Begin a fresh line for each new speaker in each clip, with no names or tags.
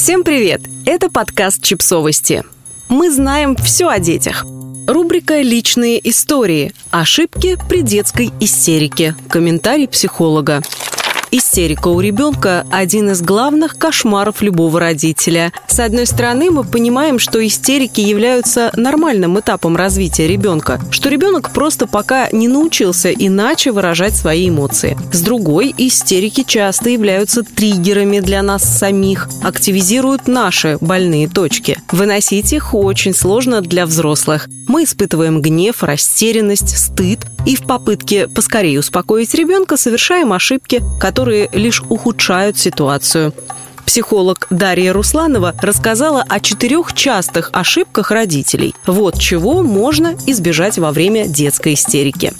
Всем привет! Это подкаст «Чипсовости». Мы знаем все о детях. Рубрика «Личные истории». Ошибки при детской истерике. Комментарий психолога. Истерика у ребенка – один из главных кошмаров любого родителя. С одной стороны, мы понимаем, что истерики являются нормальным этапом развития ребенка, что ребенок просто пока не научился иначе выражать свои эмоции. С другой, истерики часто являются триггерами для нас самих, активизируют наши больные точки. Выносить их очень сложно для взрослых. Мы испытываем гнев, растерянность, стыд, и в попытке поскорее успокоить ребенка совершаем ошибки, которые лишь ухудшают ситуацию. Психолог Дарья Русланова рассказала о четырех частых ошибках родителей. Вот чего можно избежать во время детской истерики.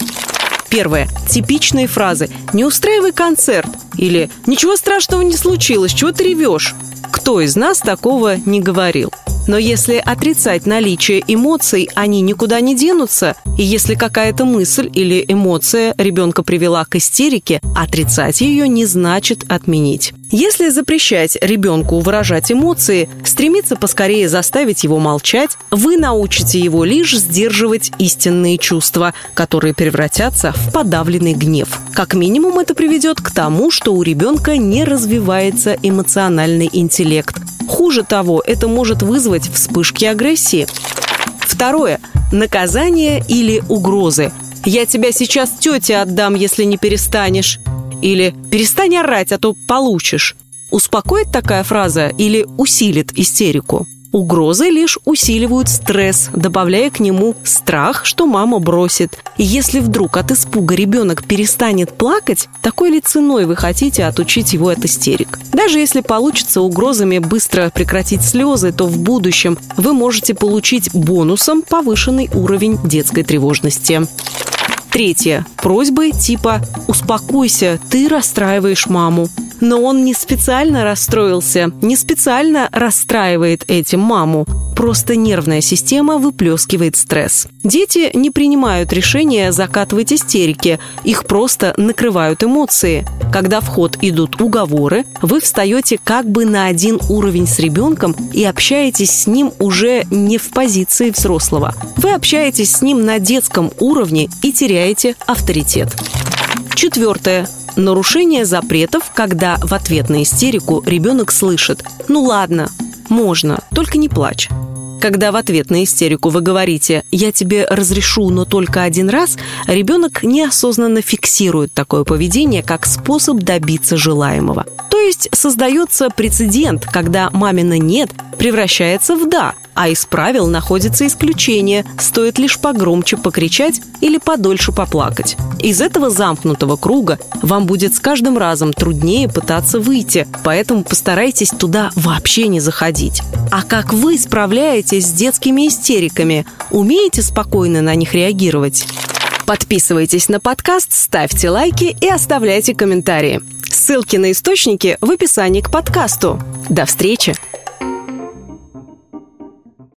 Первое. Типичные фразы «Не устраивай концерт» или «Ничего страшного не случилось, чего ты ревешь?» Кто из нас такого не говорил? Но если отрицать наличие эмоций, они никуда не денутся. И если какая-то мысль или эмоция ребенка привела к истерике, отрицать ее не значит отменить. Если запрещать ребенку выражать эмоции, стремиться поскорее заставить его молчать, вы научите его лишь сдерживать истинные чувства, которые превратятся в подавленный гнев. Как минимум это приведет к тому, что у ребенка не развивается эмоциональный интеллект. Хуже того, это может вызвать вспышки агрессии. Второе. Наказание или угрозы. «Я тебя сейчас тете отдам, если не перестанешь». Или «перестань орать, а то получишь». Успокоит такая фраза или усилит истерику? Угрозы лишь усиливают стресс, добавляя к нему страх, что мама бросит. И если вдруг от испуга ребенок перестанет плакать, такой ли ценой вы хотите отучить его от истерик? Даже если получится угрозами быстро прекратить слезы, то в будущем вы можете получить бонусом повышенный уровень детской тревожности. Третье. Просьбы типа «Успокойся, ты расстраиваешь маму». Но он не специально расстроился, не специально расстраивает этим маму. Просто нервная система выплескивает стресс. Дети не принимают решения закатывать истерики, их просто накрывают эмоции. Когда в ход идут уговоры, вы встаете как бы на один уровень с ребенком и общаетесь с ним уже не в позиции взрослого. Вы общаетесь с ним на детском уровне и теряете авторитет. Четвертое. Нарушение запретов, когда в ответ на истерику ребенок слышит «Ну ладно, можно, только не плачь». Когда в ответ на истерику вы говорите «я тебе разрешу, но только один раз», ребенок неосознанно фиксирует такое поведение как способ добиться желаемого. То есть создается прецедент, когда мамина «нет» превращается в «да», а из правил находится исключение, стоит лишь погромче покричать или подольше поплакать. Из этого замкнутого круга вам будет с каждым разом труднее пытаться выйти, поэтому постарайтесь туда вообще не заходить. А как вы справляетесь с детскими истериками? Умеете спокойно на них реагировать? Подписывайтесь на подкаст, ставьте лайки и оставляйте комментарии. Ссылки на источники в описании к подкасту. До встречи!